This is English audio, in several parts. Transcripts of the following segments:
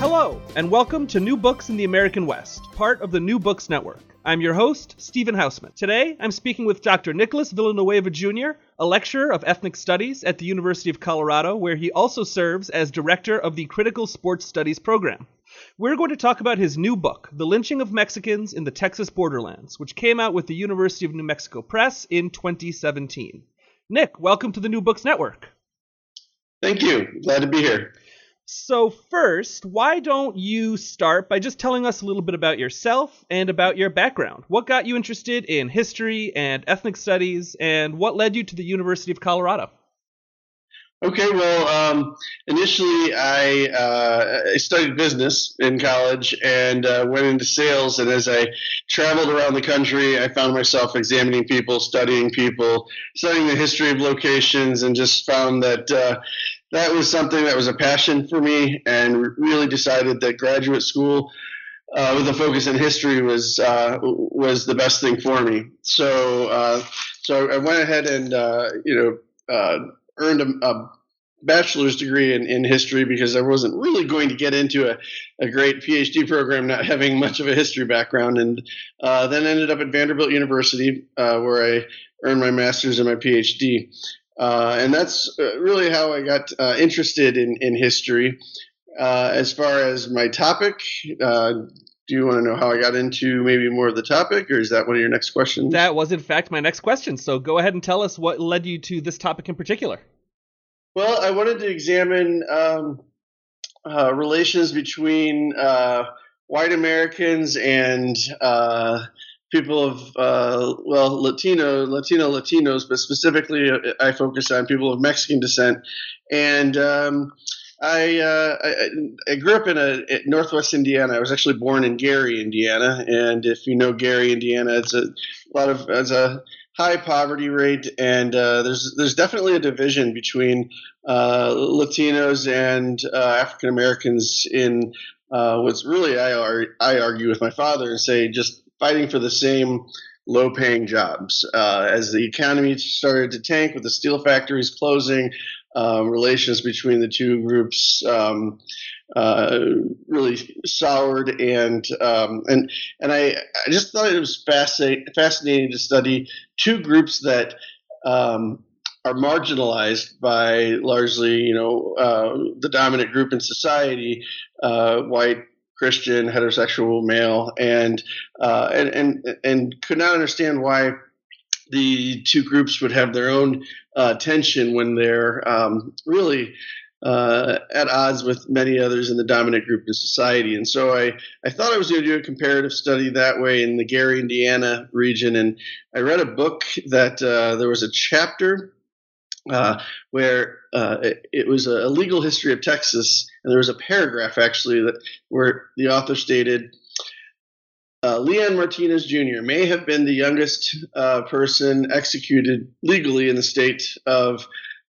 Hello, and welcome to New Books in the American West, part of the New Books Network. I'm your host, Stephen Hausmann. Today, I'm speaking with Dr. Nicholas Villanueva Jr., a lecturer of ethnic studies at the University of Colorado, where he also serves as director of the Critical Sports Studies program. We're going to talk about his new book, The Lynching of Mexicans in the Texas Borderlands, which came out with the University of New Mexico Press in 2017. Nick, welcome to the New Books Network. Thank you. Glad to be here. So, first, why don't you start by just telling us a little bit about yourself and about your background? What got you interested in history and ethnic studies, and what led you to the University of Colorado? Okay, well, um, initially I, uh, I studied business in college and uh, went into sales. And as I traveled around the country, I found myself examining people, studying people, studying the history of locations, and just found that uh, that was something that was a passion for me, and really decided that graduate school. Uh, with a focus in history was uh, was the best thing for me. So uh, so I went ahead and you know earned a, a bachelor's degree in, in history because I wasn't really going to get into a, a great PhD program, not having much of a history background, and uh, then ended up at Vanderbilt University uh, where I earned my master's and my PhD. Uh, and that's uh, really how I got uh, interested in, in history. Uh, as far as my topic, do you want to know how I got into maybe more of the topic, or is that one of your next questions? That was, in fact, my next question. So go ahead and tell us what led you to this topic in particular. Well, I wanted to examine um, uh, relations between uh, white Americans and uh, people of uh, well Latino Latino Latinos, but specifically uh, I focus on people of Mexican descent. And um, I, uh, I, I grew up in a Northwest Indiana. I was actually born in Gary, Indiana, and if you know Gary, Indiana, it's a lot of it's a high poverty rate, and uh, there's there's definitely a division between uh, Latinos and uh, African Americans in uh, what's really I, ar- I argue with my father and say just fighting for the same low paying jobs. Uh, as the economy started to tank with the steel factories closing, um, relations between the two groups um, uh, really soured, and um, and and I, I just thought it was fascinating fascinating to study two groups that um, are marginalized by largely, you know, uh, the dominant group in society, uh, white Christian heterosexual male, and, uh, and and and could not understand why the two groups would have their own uh, tension when they're um, really uh, at odds with many others in the dominant group in society. And so I, I thought I was going to do a comparative study that way in the Gary, Indiana region. And I read a book that uh, there was a chapter uh, where uh, it, it, was a legal history of Texas, and there was a paragraph actually that where the author stated. Uh, Leon Martinez Jr. may have been the youngest uh, person executed legally in the state of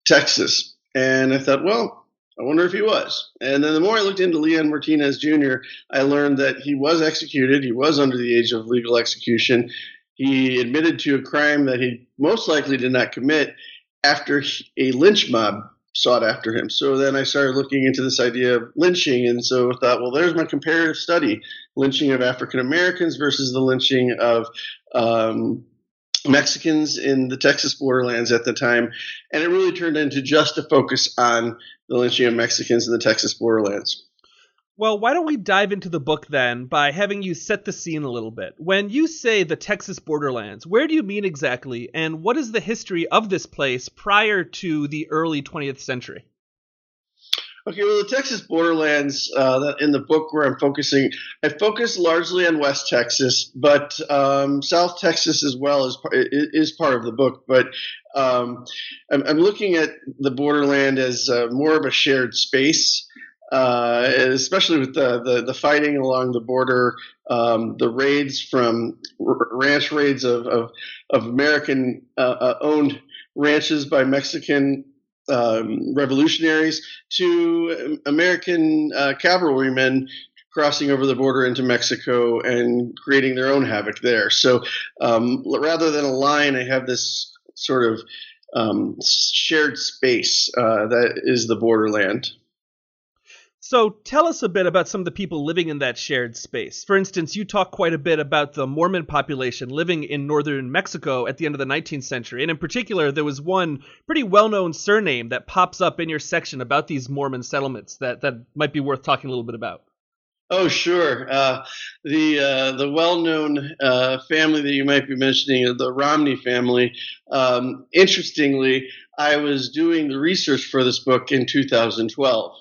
Texas. And I thought, well, I wonder if he was. And then the more I looked into Leon Martinez Jr., I learned that he was executed. He was under the age of legal execution. He admitted to a crime that he most likely did not commit after a lynch mob sought after him. So then I started looking into this idea of lynching, and so I thought, well, there's my comparative study: lynching of African Americans versus the lynching of um, Mexicans in the Texas borderlands at the time, and it really turned into just a focus on the lynching of Mexicans in the Texas borderlands. Well, why don't we dive into the book then by having you set the scene a little bit? When you say the Texas borderlands, where do you mean exactly, and what is the history of this place prior to the early 20th century? Okay, well, the Texas borderlands uh, in the book where I'm focusing, I focus largely on West Texas, but um, South Texas as well is is part of the book. But um, I'm, I'm, looking at the borderland as uh, more of a shared space. Uh, especially with the, the, the, fighting along the border, um, the raids from r- ranch raids of, of, of American uh, uh, owned ranches by Mexican um, revolutionaries to American uh, cavalrymen crossing over the border into Mexico and creating their own havoc there. So um, rather than a line, I have this sort of um, shared space uh, that is the borderland. So tell us a bit about some of the people living in that shared space. For instance, you talk quite a bit about the Mormon population living in northern Mexico at the end of the 19th century. And in particular, there was one pretty well known surname that pops up in your section about these Mormon settlements that, that might be worth talking a little bit about. Oh, sure. Uh, the uh, the well known uh, family that you might be mentioning, the Romney family. Um, interestingly, I was doing the research for this book in 2012.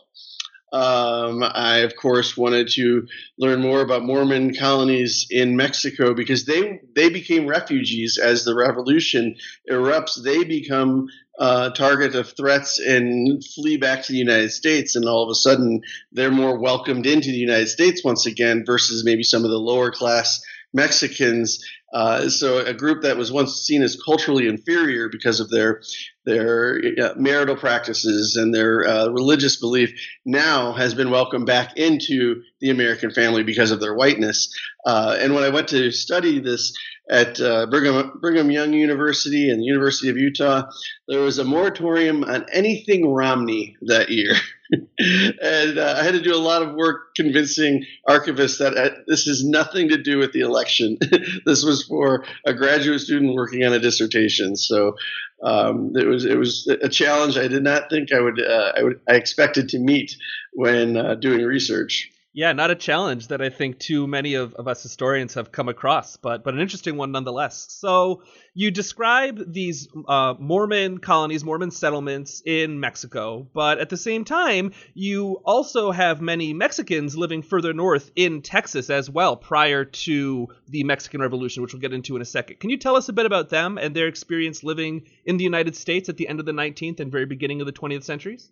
Um, I, of course, wanted to learn more about Mormon colonies in Mexico because they they became refugees as the revolution erupts. They become uh, target of threats and flee back to the United States, and all of a sudden they're more welcomed into the United States once again versus maybe some of the lower class Mexicans. Uh, so a group that was once seen as culturally inferior because of their their uh, marital practices and their uh, religious belief now has been welcomed back into the American family because of their whiteness. Uh, and when I went to study this at uh, Brigham, Brigham Young University and the University of Utah, there was a moratorium on anything Romney that year. and uh, I had to do a lot of work convincing archivists that uh, this has nothing to do with the election. this was for a graduate student working on a dissertation. So um, it was it was a challenge I did not think I would uh, I would I expected to meet when uh, doing research. Yeah, not a challenge that I think too many of, of us historians have come across, but but an interesting one nonetheless. So you describe these uh, Mormon colonies, Mormon settlements in Mexico, but at the same time, you also have many Mexicans living further north in Texas as well, prior to the Mexican Revolution, which we'll get into in a second. Can you tell us a bit about them and their experience living in the United States at the end of the 19th and very beginning of the 20th centuries?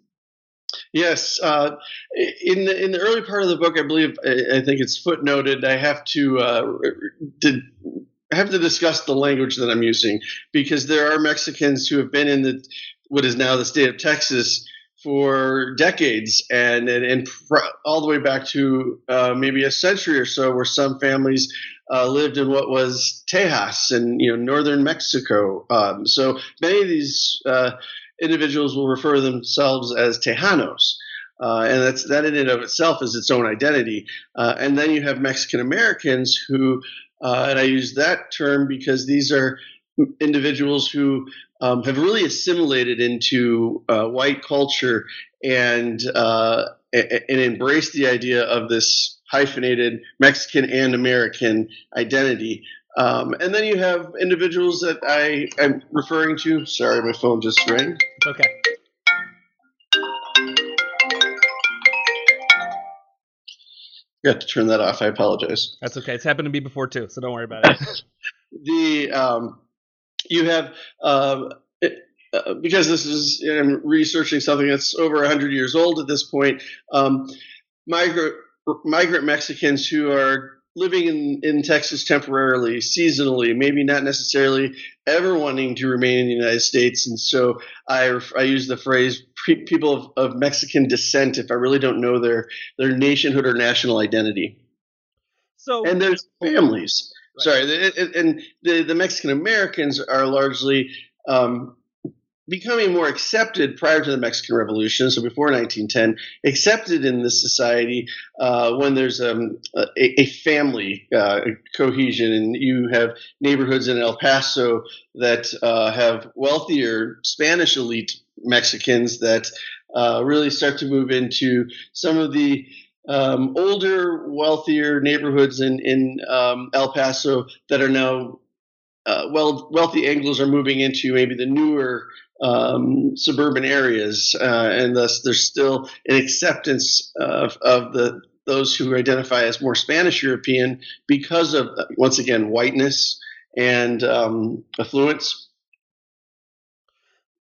Yes, uh, in the in the early part of the book, I believe I, I think it's footnoted. I have to uh, I have to discuss the language that I'm using because there are Mexicans who have been in the what is now the state of Texas for decades and and, and all the way back to uh, maybe a century or so, where some families uh, lived in what was Tejas and you know northern Mexico. Um, so many of these uh, individuals will refer themselves as Tejanos. Uh, and that's that in and of itself is its own identity. Uh, and then you have Mexican Americans who, uh, and I use that term because these are individuals who um, have really assimilated into uh, white culture and uh, and embraced the idea of this hyphenated Mexican and American identity. Um, and then you have individuals that I am referring to. Sorry, my phone just rang. Okay. Got to turn that off. I apologize. That's okay. It's happened to me before too, so don't worry about it. the um, you have uh, it, uh, because this is I'm researching something that's over hundred years old at this point. Um, migrant migrant Mexicans who are living in, in Texas temporarily, seasonally, maybe not necessarily ever wanting to remain in the United States. And so I, I use the phrase people of, of Mexican descent if I really don't know their, their nationhood or national identity. So, and there's families. Right. Sorry, and the, the Mexican Americans are largely um, becoming more accepted prior to the Mexican Revolution, so before 1910, accepted in this society uh, when there's um, a, a, family uh, cohesion, and you have neighborhoods in El Paso that uh, have wealthier Spanish elite Mexicans that uh, really start to move into some of the um, older, wealthier neighborhoods in, in um, El Paso that are now well, wealthy Anglos are moving into maybe the newer um, suburban areas, uh, and thus there's still an acceptance of, of the those who identify as more Spanish European because of once again whiteness and um, affluence.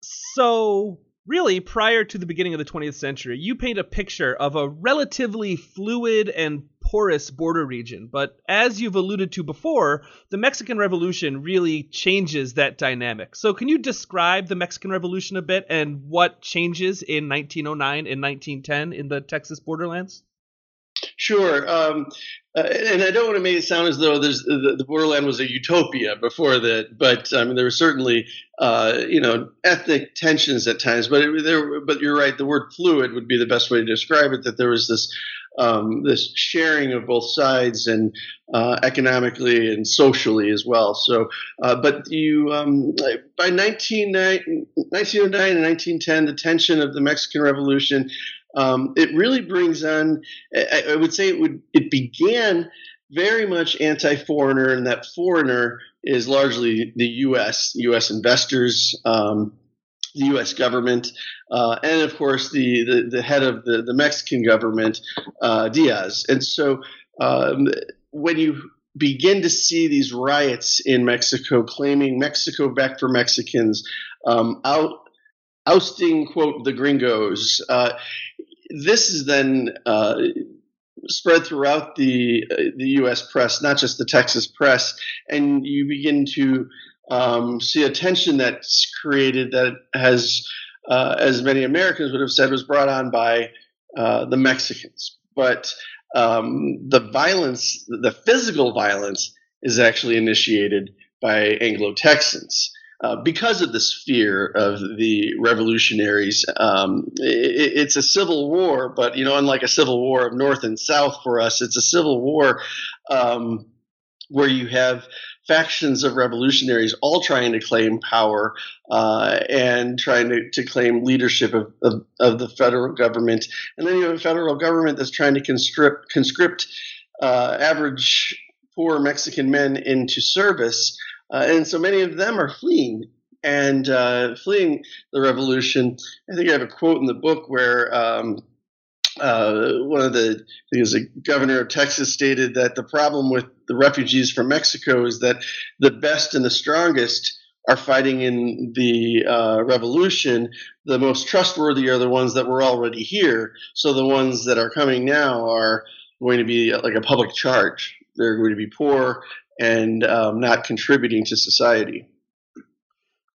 So really, prior to the beginning of the 20th century, you paint a picture of a relatively fluid and porous border region. But as you've alluded to before, the Mexican Revolution really changes that dynamic. So, can you describe the Mexican Revolution a bit and what changes in 1909 and 1910 in the Texas borderlands? Sure. Um, uh, and I don't want to make it sound as though the, the, borderland was a utopia before that, but I mean there were certainly uh, you know ethnic tensions at times. But it, there, but you're right. The word fluid would be the best way to describe it. That there was this um, this sharing of both sides and uh, economically and socially as well. So, uh, but you um, by 1909 and 1910, the tension of the Mexican Revolution um, it really brings on. I, I, would say it would. It began very much anti-foreigner, and that foreigner is largely the U.S. U.S. investors. Um, the U.S. government, uh, and of course the, the, the, head of the, the Mexican government, uh, Diaz. And so um, when you begin to see these riots in Mexico claiming Mexico back for Mexicans, um, out ousting quote the gringos. Uh, this is then uh, spread throughout the uh, the U.S. press, not just the Texas press, and you begin to um, see a tension that's created that has, uh, as many Americans would have said, was brought on by uh, the Mexicans. But um, the violence, the physical violence, is actually initiated by Anglo Texans. Uh, because of this fear of the revolutionaries. Um, it, it's a civil war, but you know, unlike a civil war of North and South for us, it's a civil war um, where you have factions of revolutionaries all trying to claim power uh, and trying to, to claim leadership of, of, of, the federal government. And then you have a federal government that's trying to conscript, conscript uh, average poor Mexican men into service. Uh, and so many of them are fleeing and uh, fleeing the revolution. I think I have a quote in the book where um, uh, one of the, I think the governor of Texas stated that the problem with the refugees from Mexico is that the best and the strongest are fighting in the uh, revolution. The most trustworthy are the ones that were already here. So the ones that are coming now are going to be like a public charge. They're going to be poor and um, not contributing to society.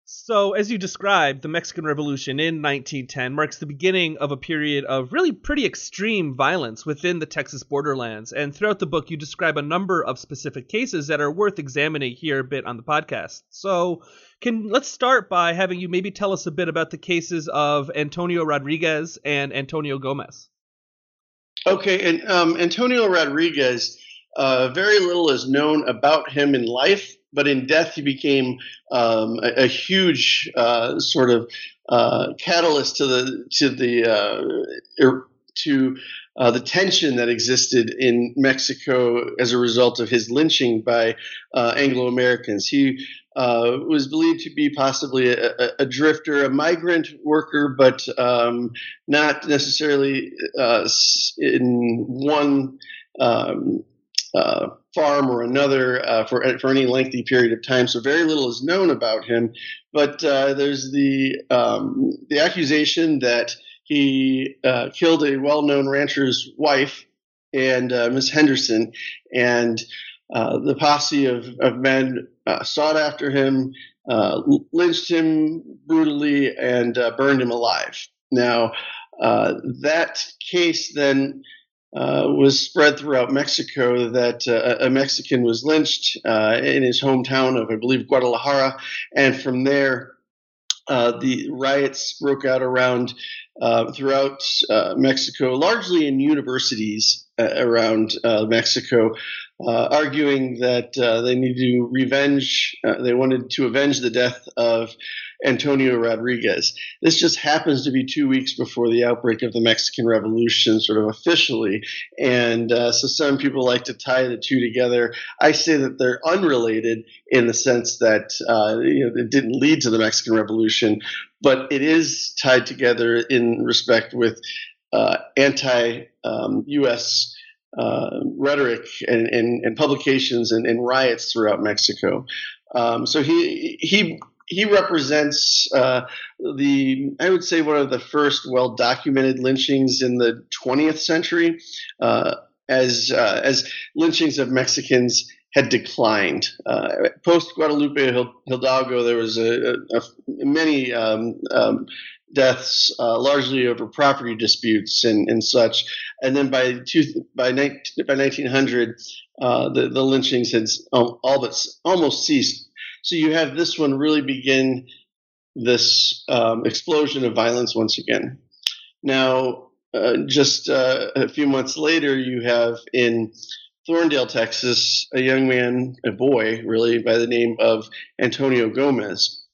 So, as you described, the Mexican Revolution in 1910 marks the beginning of a period of really pretty extreme violence within the Texas borderlands. And throughout the book, you describe a number of specific cases that are worth examining here a bit on the podcast. So, can let's start by having you maybe tell us a bit about the cases of Antonio Rodriguez and Antonio Gomez. Okay, and um, Antonio Rodriguez uh, very little is known about him in life, but in death he became um, a, a, huge uh, sort of uh, catalyst to the to the uh, er, to uh, the tension that existed in Mexico as a result of his lynching by uh, Anglo Americans. He was believed to be possibly a, a, a drifter, a migrant worker, but um, not necessarily in one. Um, uh, farm or another uh, for for any lengthy period of time. So very little is known about him. But uh, there's the um, the accusation that he uh, killed a well-known rancher's wife and uh, Miss Henderson, and uh, the posse of, of men sought after him, lynched him brutally, and burned him alive. Now. that case then uh, was spread throughout Mexico that uh, a Mexican was lynched uh, in his hometown of, I believe, Guadalajara. And from there, uh, the riots broke out around uh, throughout Mexico, largely in universities around Mexico, arguing that they needed to revenge, they wanted to avenge the death of Antonio Rodriguez. This just happens to be two weeks before the outbreak of the Mexican Revolution, sort of officially. And uh, so some people like to tie the two together. I say that they're unrelated in the sense that uh, you know, it didn't lead to the Mexican Revolution, but it is tied together in respect with uh, anti um, US. Uh, rhetoric and, and, and publications and, and, riots throughout Mexico. Um, so he he he represents uh, the I would say one of the first well documented lynchings in the 20th century, uh, as uh, as lynchings of Mexicans had declined. Uh, Post Guadalupe Hidalgo, there was a, a, a many um, um, deaths, uh, largely over property disputes and, and such. And then by two, by, 19, by 1900, uh, the, the lynchings had all, but almost ceased so you have this one really begin this um, explosion of violence once again. Now, uh, just uh, a few months later, you have in Thorndale, Texas, a young man, a boy, really, by the name of Antonio Gomez.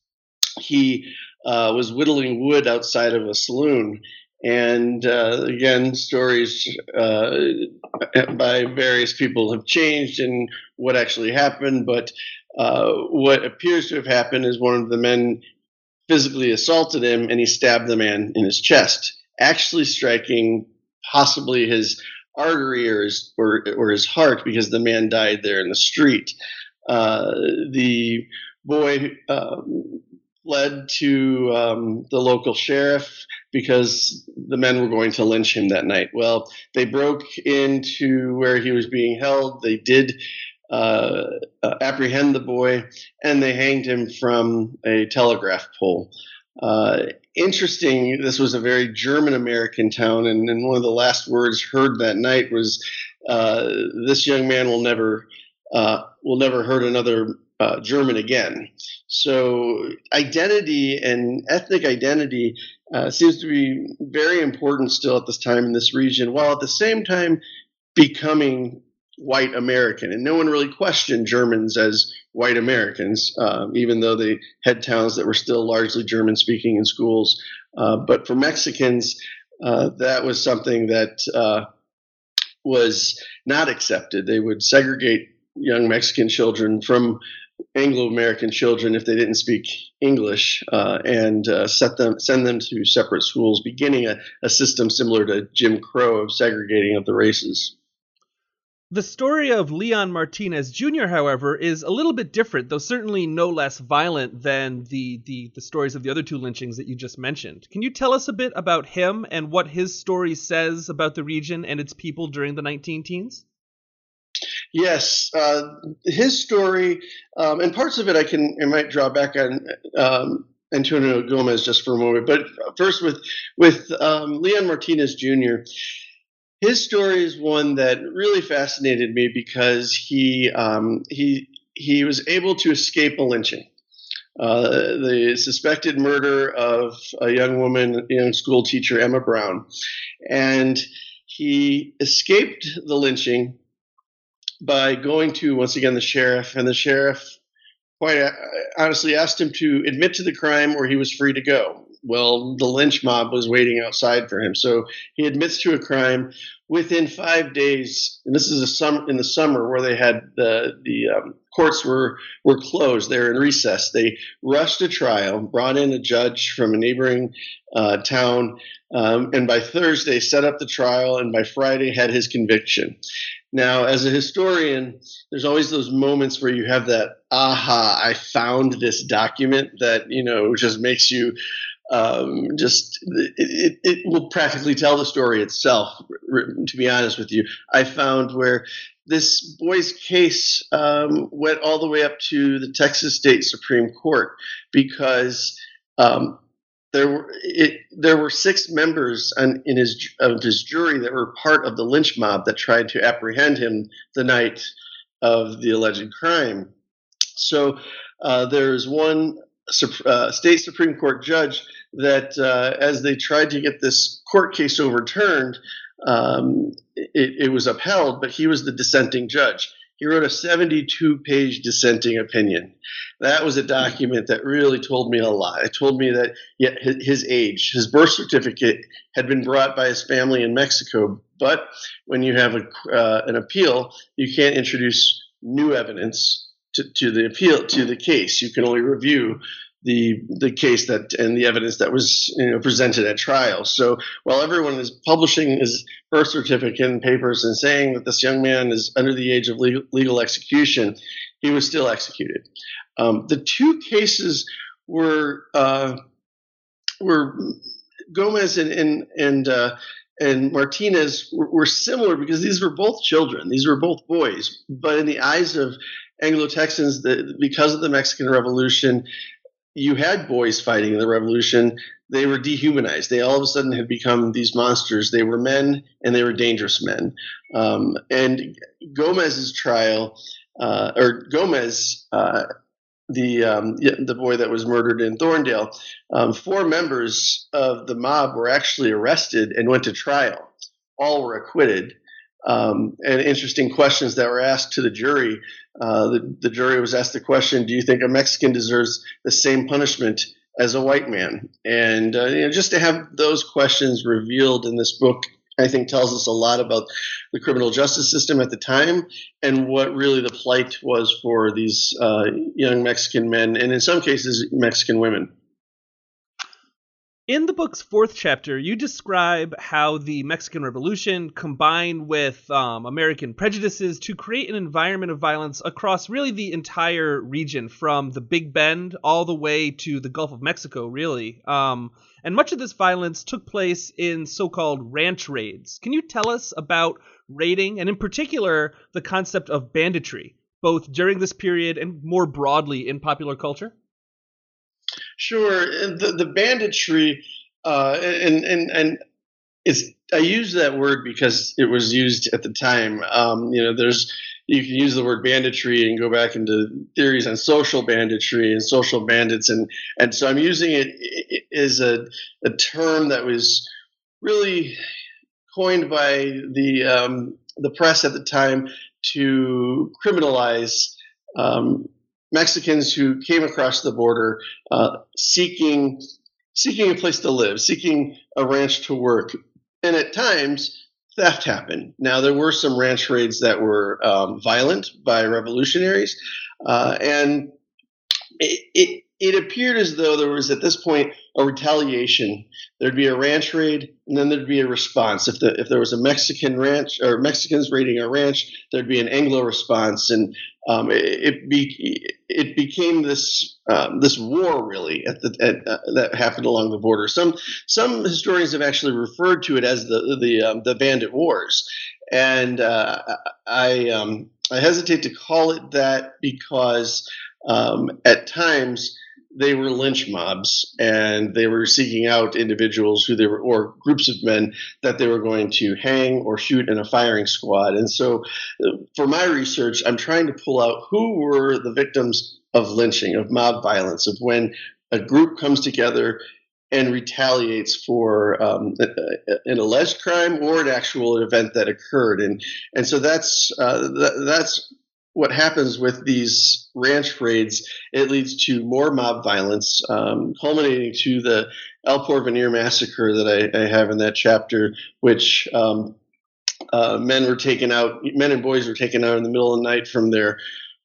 He uh, was whittling wood outside of a saloon. And uh, again, stories uh, by various people have changed and what actually happened, but uh, what appears to have happened is one of the men physically assaulted him and he stabbed the man in his chest, actually striking possibly his artery or his, or, or his heart because the man died there in the street. Uh, the boy um, fled to um, the local sheriff because the men were going to lynch him that night. Well, they broke into where he was being held. They did uh, uh, apprehend the boy, and they hanged him from a telegraph pole. Uh, interesting, this was a very German American town, and, and, one of the last words heard that night was, uh, "This young man will never uh, will never hurt another uh, German again." So, identity and ethnic identity seems to be very important still at this time in this region, while at the same time becoming white American, and no one really questioned Germans as white Americans, um, even though they had towns that were still largely German speaking in schools. Uh, but for Mexicans, uh, that was something that uh, was not accepted. They would segregate young Mexican children from Anglo American children if they didn't speak English, uh, and uh, set them send them to separate schools, beginning a, a system similar to Jim Crow of segregating of the races. The story of Leon Martinez Jr., however, is a little bit different, though certainly no less violent than the, the, the stories of the other two lynchings that you just mentioned. Can you tell us a bit about him and what his story says about the region and its people during the 19 teens? Yes, uh, his story, um, and parts of it I can I might draw back on um, Antonio Gomez just for a moment. But first, with with um, Leon Martinez Jr his story is one that really fascinated me because he um, he he was able to escape a lynching. Uh, the suspected murder of a young woman, young school teacher Emma Brown, and he escaped the lynching by going to once again the sheriff, and the sheriff quite uh, honestly asked him to admit to the crime or he was free to go. Well, the lynch mob was waiting outside for him. So he admits to a crime within five days. And this is a summer in the summer where they had the the um, courts were were closed. They're in recess. They rushed a trial, brought in a judge from a neighboring uh, town, um, and by Thursday set up the trial, and by Friday had his conviction. Now, as a historian, there's always those moments where you have that aha, I found this document that, you know, just makes you um, just it, it, will practically tell the story itself. To be honest with you, I found where this boy's case um, went all the way up to the Texas State Supreme Court because um, there were it, there were six members on, in his of his jury that were part of the lynch mob that tried to apprehend him the night of the alleged crime. So uh, there's one uh, state Supreme Court judge that, uh, as they tried to get this court case overturned, um, it, it was upheld, but he was the dissenting judge he wrote a 72 page dissenting opinion. That was a document that really told me a lot. It told me that his age, his birth certificate had been brought by his family in Mexico, but when you have a, uh, an appeal, you can't introduce new evidence to, to the appeal to the case. You can only review the the case that and the evidence that was you know, presented at trial. So while everyone is publishing his birth certificate and papers and saying that this young man is under the age of legal, legal execution, he was still executed. Um, the two cases were uh, were Gomez and and and, uh, and Martinez were, were similar because these were both children. These were both boys, but in the eyes of Anglo Texans, because of the Mexican Revolution, you had boys fighting in the revolution, they were dehumanized. They all of a sudden had become these monsters. They were men and they were dangerous men. Um, and Gomez's trial, uh, or Gomez, uh, the um, the boy that was murdered in Thorndale, um, four members of the mob were actually arrested and went to trial. All were acquitted. Um, and interesting questions that were asked to the jury uh, the, the jury was asked the question, "Do you think a Mexican deserves the same punishment as a white man?" And uh, you know, just to have those questions revealed in this book, I think tells us a lot about the criminal justice system at the time and what really the plight was for these uh, young Mexican men, and in some cases, Mexican women. In the book's fourth chapter, you describe how the Mexican Revolution combined with um, American prejudices to create an environment of violence across really the entire region, from the Big Bend all the way to the Gulf of Mexico, really. Um, and much of this violence took place in so called ranch raids. Can you tell us about raiding, and in particular, the concept of banditry, both during this period and more broadly in popular culture? Sure, the the banditry, uh, and and and it's I use that word because it was used at the time. Um, you know, there's you can use the word banditry and go back into theories on social banditry and social bandits, and and so I'm using it as a a term that was really coined by the um, the press at the time to criminalize um, Mexicans who came across the border uh, seeking seeking a place to live, seeking a ranch to work, and at times theft happened. Now there were some ranch raids that were um, violent by revolutionaries, uh, and it, it it appeared as though there was at this point a retaliation. There'd be a ranch raid, and then there'd be a response. If the if there was a Mexican ranch or Mexicans raiding a ranch, there'd be an Anglo response, and um, it, it, be, it became this um, this war really at the at, uh, that happened along the border. Some some historians have actually referred to it as the the um, the Bandit Wars, and uh, I um, I hesitate to call it that because um, at times they were lynch mobs and they were seeking out individuals who they were or groups of men that they were going to hang or shoot in a firing squad. And so uh, for my research i'm trying to pull out who were the victims of lynching of mob violence of when a group comes together and retaliates for um, an alleged crime or an actual event that occurred, and and so that's uh, th- that's what happens with these ranch raids, it leads to more mob violence, um, culminating to the El Porvenir massacre that I, I have in that chapter, which um, uh, men were taken out, men and boys were taken out in the middle of the night from their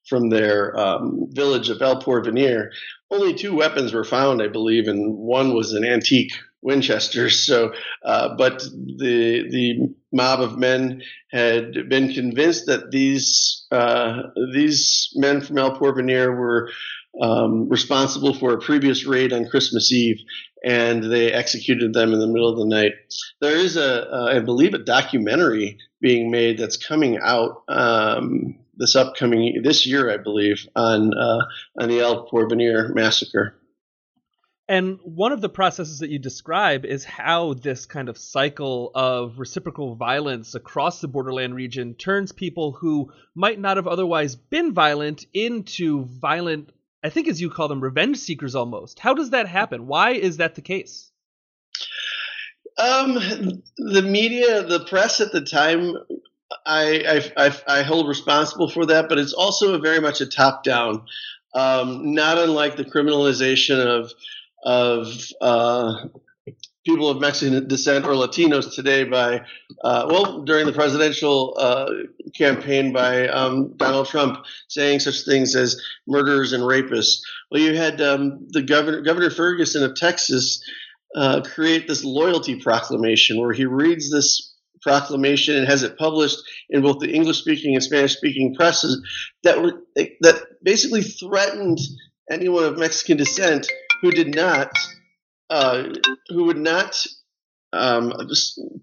from their um, village of El Porvenir. Only two weapons were found, I believe, and one was an antique Winchester. So, uh, but the the mob of men had been convinced that these uh, these men from El Porvenir were um, responsible for a previous raid on Christmas Eve, and they executed them in the middle of the night. There is a, uh, I believe, a documentary being made that's coming out. Um, this upcoming this year, I believe, on uh, on the El Porvenir massacre. And one of the processes that you describe is how this kind of cycle of reciprocal violence across the borderland region turns people who might not have otherwise been violent into violent, I think as you call them, revenge seekers almost. How does that happen? Why is that the case? Um, the media, the press at the time I, I, I, I hold responsible for that, but it's also very much a top down, um, not unlike the criminalization of of uh, people of Mexican descent or Latinos today by, uh, well, during the presidential uh, campaign by um, Donald Trump saying such things as murderers and rapists. Well, you had um, the governor, Governor Ferguson of Texas, uh, create this loyalty proclamation where he reads this proclamation and has it published in both the English speaking and Spanish speaking presses that were that basically threatened anyone of Mexican descent who did not uh, who would not um,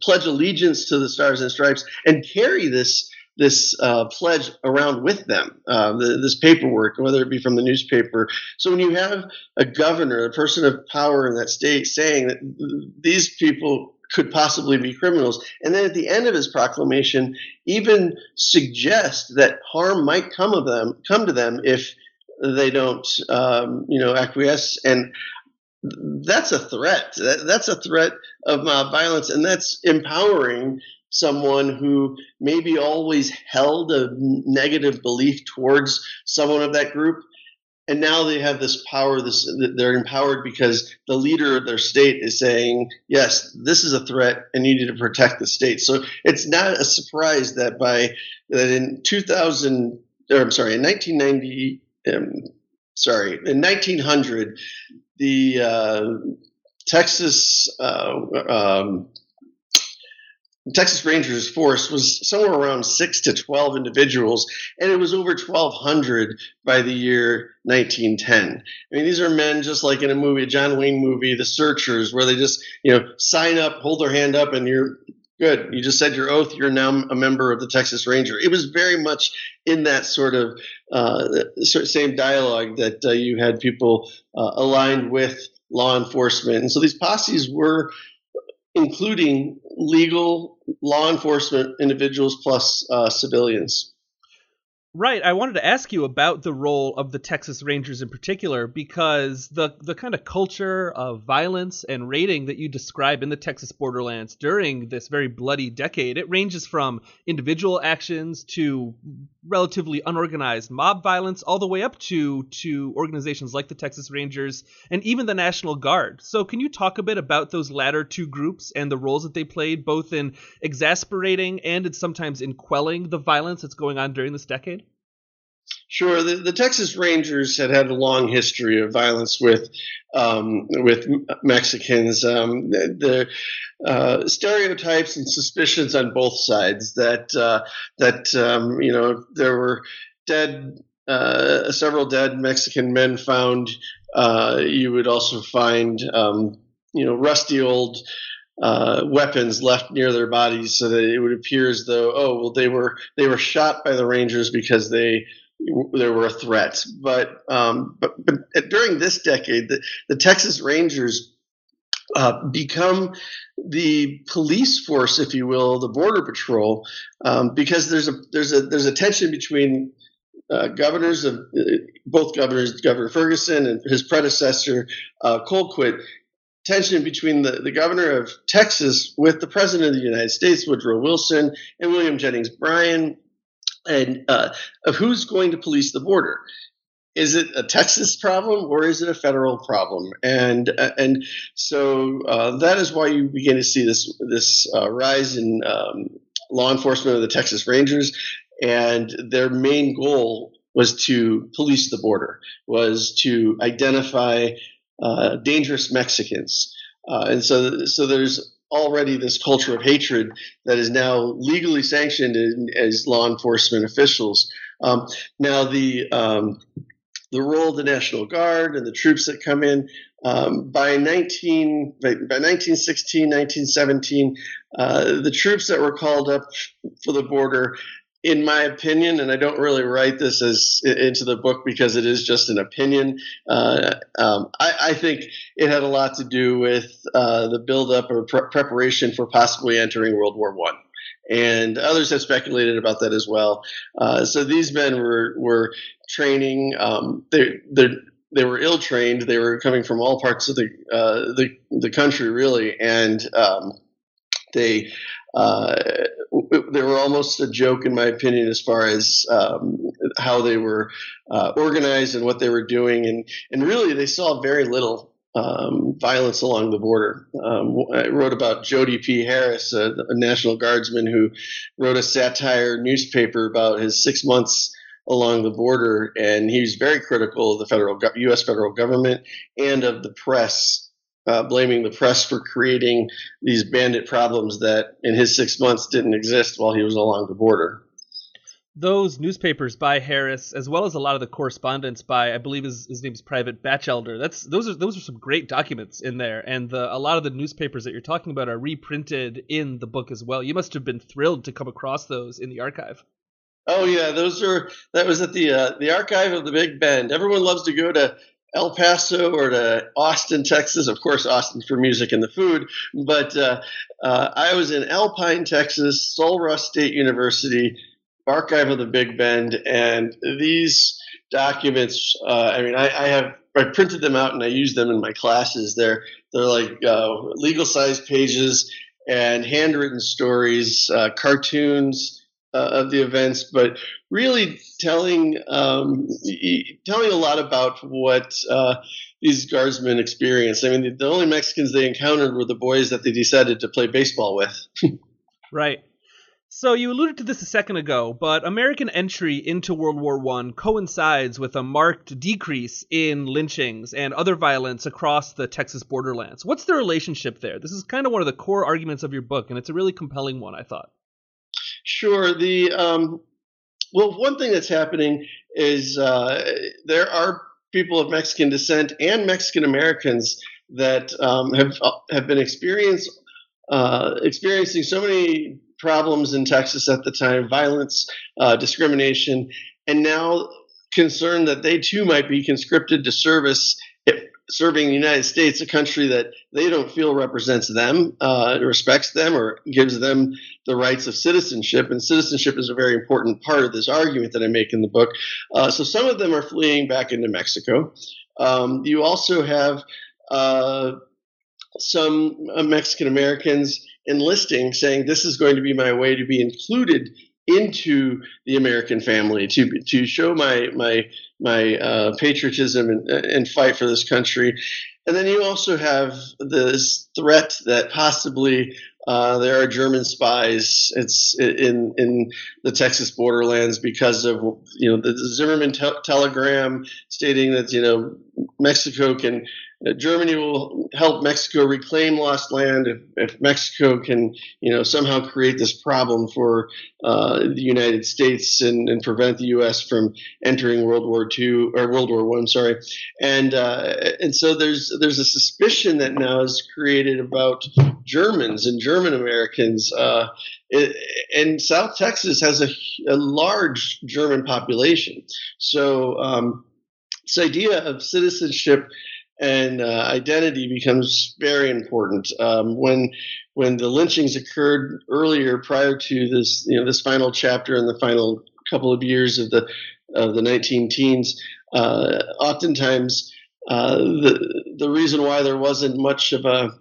pledge allegiance to the Stars and Stripes and carry this this uh, pledge around with them, uh, the, this paperwork, whether it be from the newspaper. So when you have a governor, a person of power in that state, saying that these people could possibly be criminals, and then at the end of his proclamation, even suggest that harm might come of them, come to them if they don't, um, you know, acquiesce. And that's a threat. That, that's a threat of mob violence, and that's empowering someone who maybe always held a negative belief towards someone of that group and now they have this power this they're empowered because the leader of their state is saying yes this is a threat and you need to protect the state so it's not a surprise that by that in 2000 or i'm sorry in 1990 um, sorry in 1900 the uh, Texas uh, um, Texas Rangers force was somewhere around six to 12 individuals, and it was over 1,200 by the year 1910. I mean, these are men just like in a movie, a John Wayne movie, The Searchers, where they just, you know, sign up, hold their hand up, and you're good. You just said your oath. You're now a member of the Texas Ranger. It was very much in that sort of uh, same dialogue that uh, you had people uh, aligned with law enforcement. And so these posses were including legal law enforcement individuals plus uh, civilians. Right. I wanted to ask you about the role of the Texas Rangers in particular because the the kind of culture of violence and raiding that you describe in the Texas borderlands during this very bloody decade, it ranges from individual actions to relatively unorganized mob violence all the way up to to organizations like the Texas Rangers and even the National Guard. So can you talk a bit about those latter two groups and the roles that they played both in exasperating and sometimes in quelling the violence that's going on during this decade? Sure. The, the, Texas Rangers had had a long history of violence with um, with Mexicans. Um, the, uh, stereotypes and suspicions on both sides that uh, that um, you know there were dead uh, several dead Mexican men found. Uh, you would also find um, you know rusty old. Uh, weapons left near their bodies, so that it would appear as though, oh well, they were they were shot by the Rangers because they there were a threat. But, um, but, but during this decade, the, the Texas Rangers uh, become the police force, if you will, the border patrol, um, because there's a there's a there's a tension between uh, governors of uh, both governors, Governor Ferguson and his predecessor uh, Colquitt. Tension between the, the governor of Texas with the president of the United States, Woodrow Wilson, and William Jennings Bryan, and uh, who's going to police the border. Is it a Texas problem or is it a federal problem? And uh, and so uh, that is why you begin to see this this uh, rise in um, law enforcement of the Texas Rangers, and their main goal was to police the border, was to identify uh, dangerous Mexicans. Uh, and so, so there's already this culture of hatred that is now legally sanctioned in, as law enforcement officials. Um, now, the um, the role of the National Guard and the troops that come in um, by 19 by, by 1916, 1917, uh, the troops that were called up for the border in my opinion, and I don't really write this as into the book because it is just an opinion. Uh, um, I, I, think it had a lot to do with uh, the buildup or pre- preparation for possibly entering World War One, and others have speculated about that as well. Uh, so these men were were training. Um, they they were ill trained. They were coming from all parts of the uh, the the country, really, and um, They uh, they were almost a joke, in my opinion, as far as um, how they were uh, organized and what they were doing, and and really they saw very little um, violence along the border. Um, I wrote about Jody P. Harris, a, a, National Guardsman who wrote a satire newspaper about his six months along the border, and he was very critical of the federal U.S. federal government and of the press, uh, blaming the press for creating these bandit problems that in his six months didn't exist while he was along the border those newspapers by Harris, as well as a lot of the correspondence by, I believe his, his name is Private Batchelder. That's those are those are some great documents in there, and the, a lot of the newspapers that you're talking about are reprinted in the book as well. You must have been thrilled to come across those in the archive. Oh yeah, those are that was at the uh, the archive of the Big Bend. Everyone loves to go to El Paso or to Austin, Texas. Of course, Austin for music and the food. But uh, uh, I was in Alpine, Texas, Sul Ross State University archive of the Big Bend, and these documents. Uh, I mean, I, I, have I printed them out and I use them in my classes. They're they're like uh, legal size pages and handwritten stories, uh, cartoons. Uh, of the events, but really telling um, telling a lot about what uh, these guardsmen experienced. I mean, the, the only Mexicans they encountered were the boys that they decided to play baseball with. right. So you alluded to this a second ago, but American entry into World War I coincides with a marked decrease in lynchings and other violence across the Texas borderlands. What's the relationship there? This is kind of one of the core arguments of your book, and it's a really compelling one, I thought. Sure. The um, well, one thing that's happening is uh, there are people of Mexican descent and Mexican Americans that um, have have been experienced uh, experiencing so many problems in Texas at the time violence, uh, discrimination, and now concerned that they too might be conscripted to service. Serving the United States, a country that they don't feel represents them, uh, respects them, or gives them the rights of citizenship. And citizenship is a very important part of this argument that I make in the book. Uh, so some of them are fleeing back into Mexico. Um, you also have uh, some Mexican Americans enlisting, saying this is going to be my way to be included into the American family, to to show my my my uh, patriotism and, and fight for this country. And then you also have this threat that possibly uh, there are German spies. It's in in the Texas borderlands because of you know the Zimmerman te- telegram stating that you know Mexico can Germany will help Mexico reclaim lost land if, if, Mexico can, you know, somehow create this problem for uh, the United States and, and, prevent the U.S. from entering World War II or World War One. Sorry, and uh, and so there's there's a suspicion that now is created about Germans and German Americans. Uh, and South Texas has a, a large German population, so um, this idea of citizenship and uh, identity becomes very important. Um, when when the lynchings occurred earlier, prior to this, you know, this final chapter and the final couple of years of the of the 19 teens, uh, oftentimes uh, the the reason why there wasn't much of a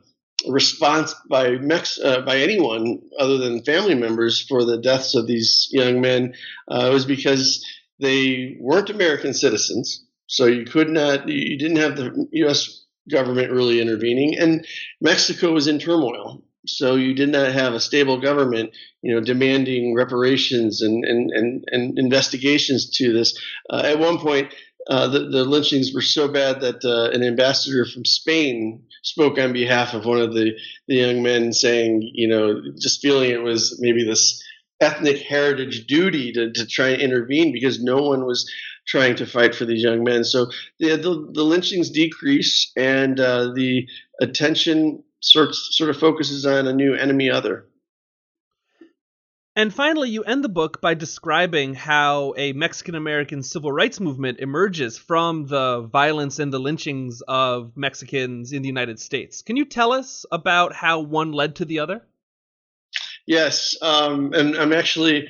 response by Mex- uh, by anyone other than family members for the deaths of these young men uh, was because they weren't American citizens so you could not, you didn't have the U.S. government really intervening, and Mexico was in turmoil. So you did not have a stable government, you know, demanding reparations and and and, and investigations to this. Uh, at one point, uh, the, the, lynchings were so bad that uh, an ambassador from Spain spoke on behalf of one of the, the young men, saying, you know, just feeling it was maybe this ethnic heritage duty to, to try and intervene because no one was trying to fight for these young men. So the the, the lynchings decrease, and uh, the attention sort sort of focuses on a new enemy other. And finally, you end the book by describing how a Mexican American civil rights movement emerges from the violence and the lynchings of Mexicans in the United States. Can you tell us about how one led to the other? Yes, um, and I'm actually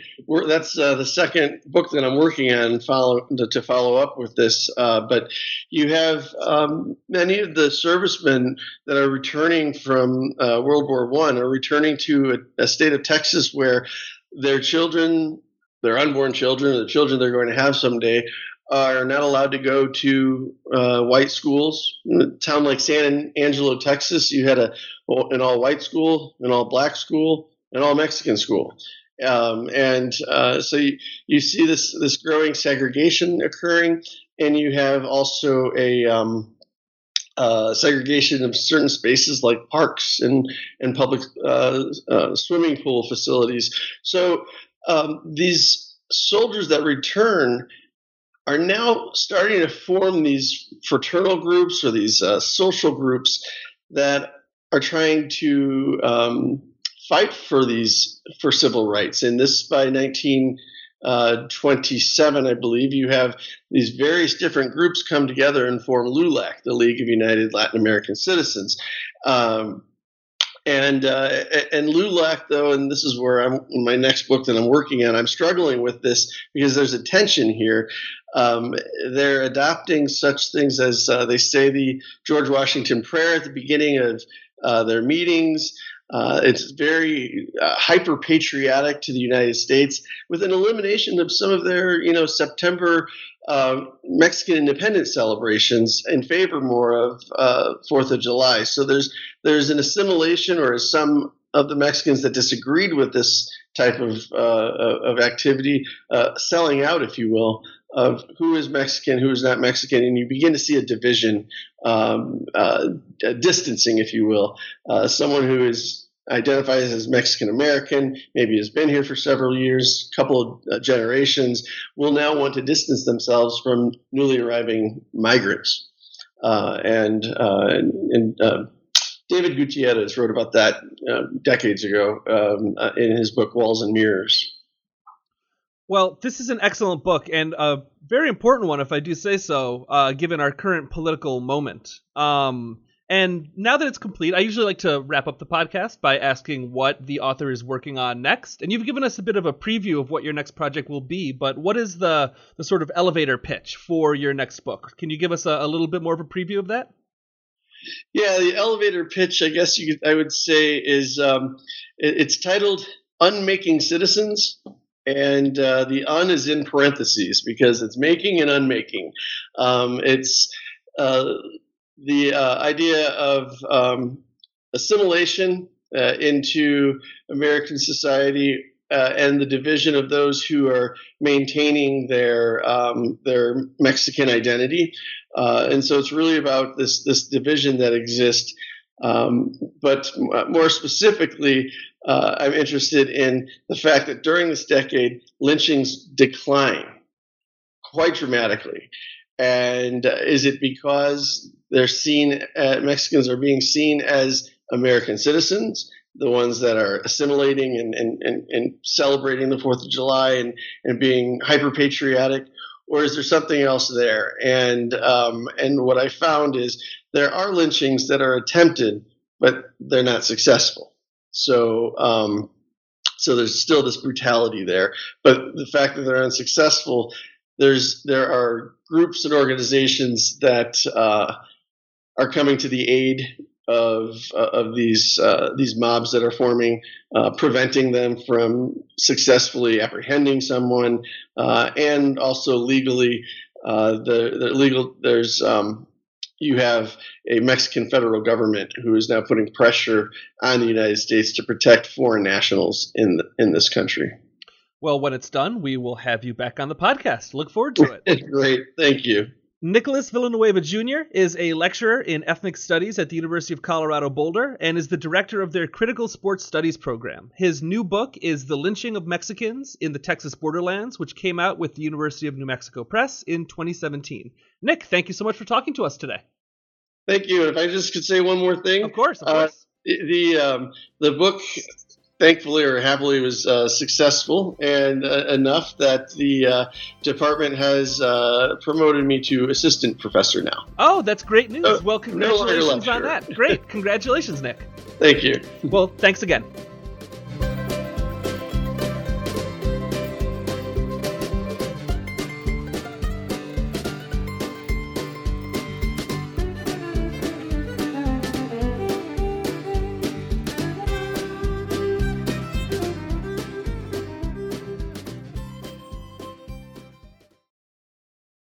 that's uh, the second book that I'm working on follow to, to follow up with this. Uh, but you have um, many of the servicemen that are returning from uh, World War One are returning to a, a, state of Texas where their children, their unborn children, the children they're going to have someday, are not allowed to go to uh, white schools. In a town like San Angelo, Texas, you had a an all white school, an all black school an all Mexican school. Um, and uh, so you, you, see this this growing segregation occurring, and you have also a um, uh, segregation of certain spaces like parks and and public uh, uh swimming pool facilities. So um, these soldiers that return are now starting to form these fraternal groups or these uh, social groups that are trying to um, fight for these for civil rights. And this by 1927, uh, I believe, you have these various different groups come together and form LULAC, the League of United Latin American Citizens. Um, and uh, and LULAC though, and this is where I'm in my next book that I'm working on. I'm struggling with this because there's a tension here. Um, they're adopting such things as uh, they say the George Washington prayer at the beginning of uh, their meetings. Uh, it's very uh, hyper patriotic to the United States, with an elimination of some of their, you know, September uh, Mexican independence celebrations in favor more of uh, Fourth of July. So there's there's an assimilation, or some of the Mexicans that disagreed with this type of uh, of activity, uh, selling out, if you will, of who is Mexican, who is not Mexican, and you begin to see a division, um, uh, a distancing, if you will. Uh, someone who is identifies as Mexican American, maybe has been here for several years, a couple of uh, generations, will now want to distance themselves from newly arriving migrants. Uh, and, uh, and, uh, David Gutierrez wrote about that uh, decades ago um, uh, in his book Walls and Mirrors. Well, this is an excellent book and a very important one, if I do say so, given our current political moment. Um, and now that it's complete, I usually like to wrap up the podcast by asking what the author is working on next. And you've given us a bit of a preview of what your next project will be, but what is the the sort of elevator pitch for your next book? Can you give us a, a little bit more of a preview of that? Yeah, the elevator pitch, I guess you could, I would say, is um, it, it's titled "Unmaking Citizens." and uh, the un is in parentheses because it's making and unmaking. Um, it's uh, the uh, idea of um, assimilation uh, into American society uh, and the division of those who are maintaining their um, their Mexican identity, uh, and so it's really about this this division that exists. Um, but more specifically, uh, I'm interested in the fact that during this decade, lynchings decline quite dramatically. And is it because they're seen, uh, Mexicans are being seen as American citizens, the ones that are assimilating and, and, and, and celebrating the 4th of July and, and being hyper patriotic? Or is there something else there? And, um, and what I found is there are lynchings that are attempted, but they're not successful. So, um, so there's still this brutality there. But the fact that they're unsuccessful, there's there are groups and organizations that uh, are coming to the aid of uh, of these uh, these mobs that are forming, uh, preventing them from successfully apprehending someone, uh, and also legally uh, the, the legal there's um, you have a Mexican federal government who is now putting pressure on the United States to protect foreign nationals in the, in this country. Well, when it's done, we will have you back on the podcast. Look forward to it. Great, thank you. Nicholas Villanueva Jr. is a lecturer in ethnic studies at the University of Colorado Boulder and is the director of their critical sports studies program. His new book is The Lynching of Mexicans in the Texas Borderlands, which came out with the University of New Mexico Press in 2017. Nick, thank you so much for talking to us today. Thank you. If I just could say one more thing. Of course, of uh, the um, the book thankfully or happily was uh, successful and uh, enough that the uh, department has uh, promoted me to assistant professor now. Oh, that's great news. well, congratulations no on that. Great. Congratulations, Nick. Thank you. Well, thanks again.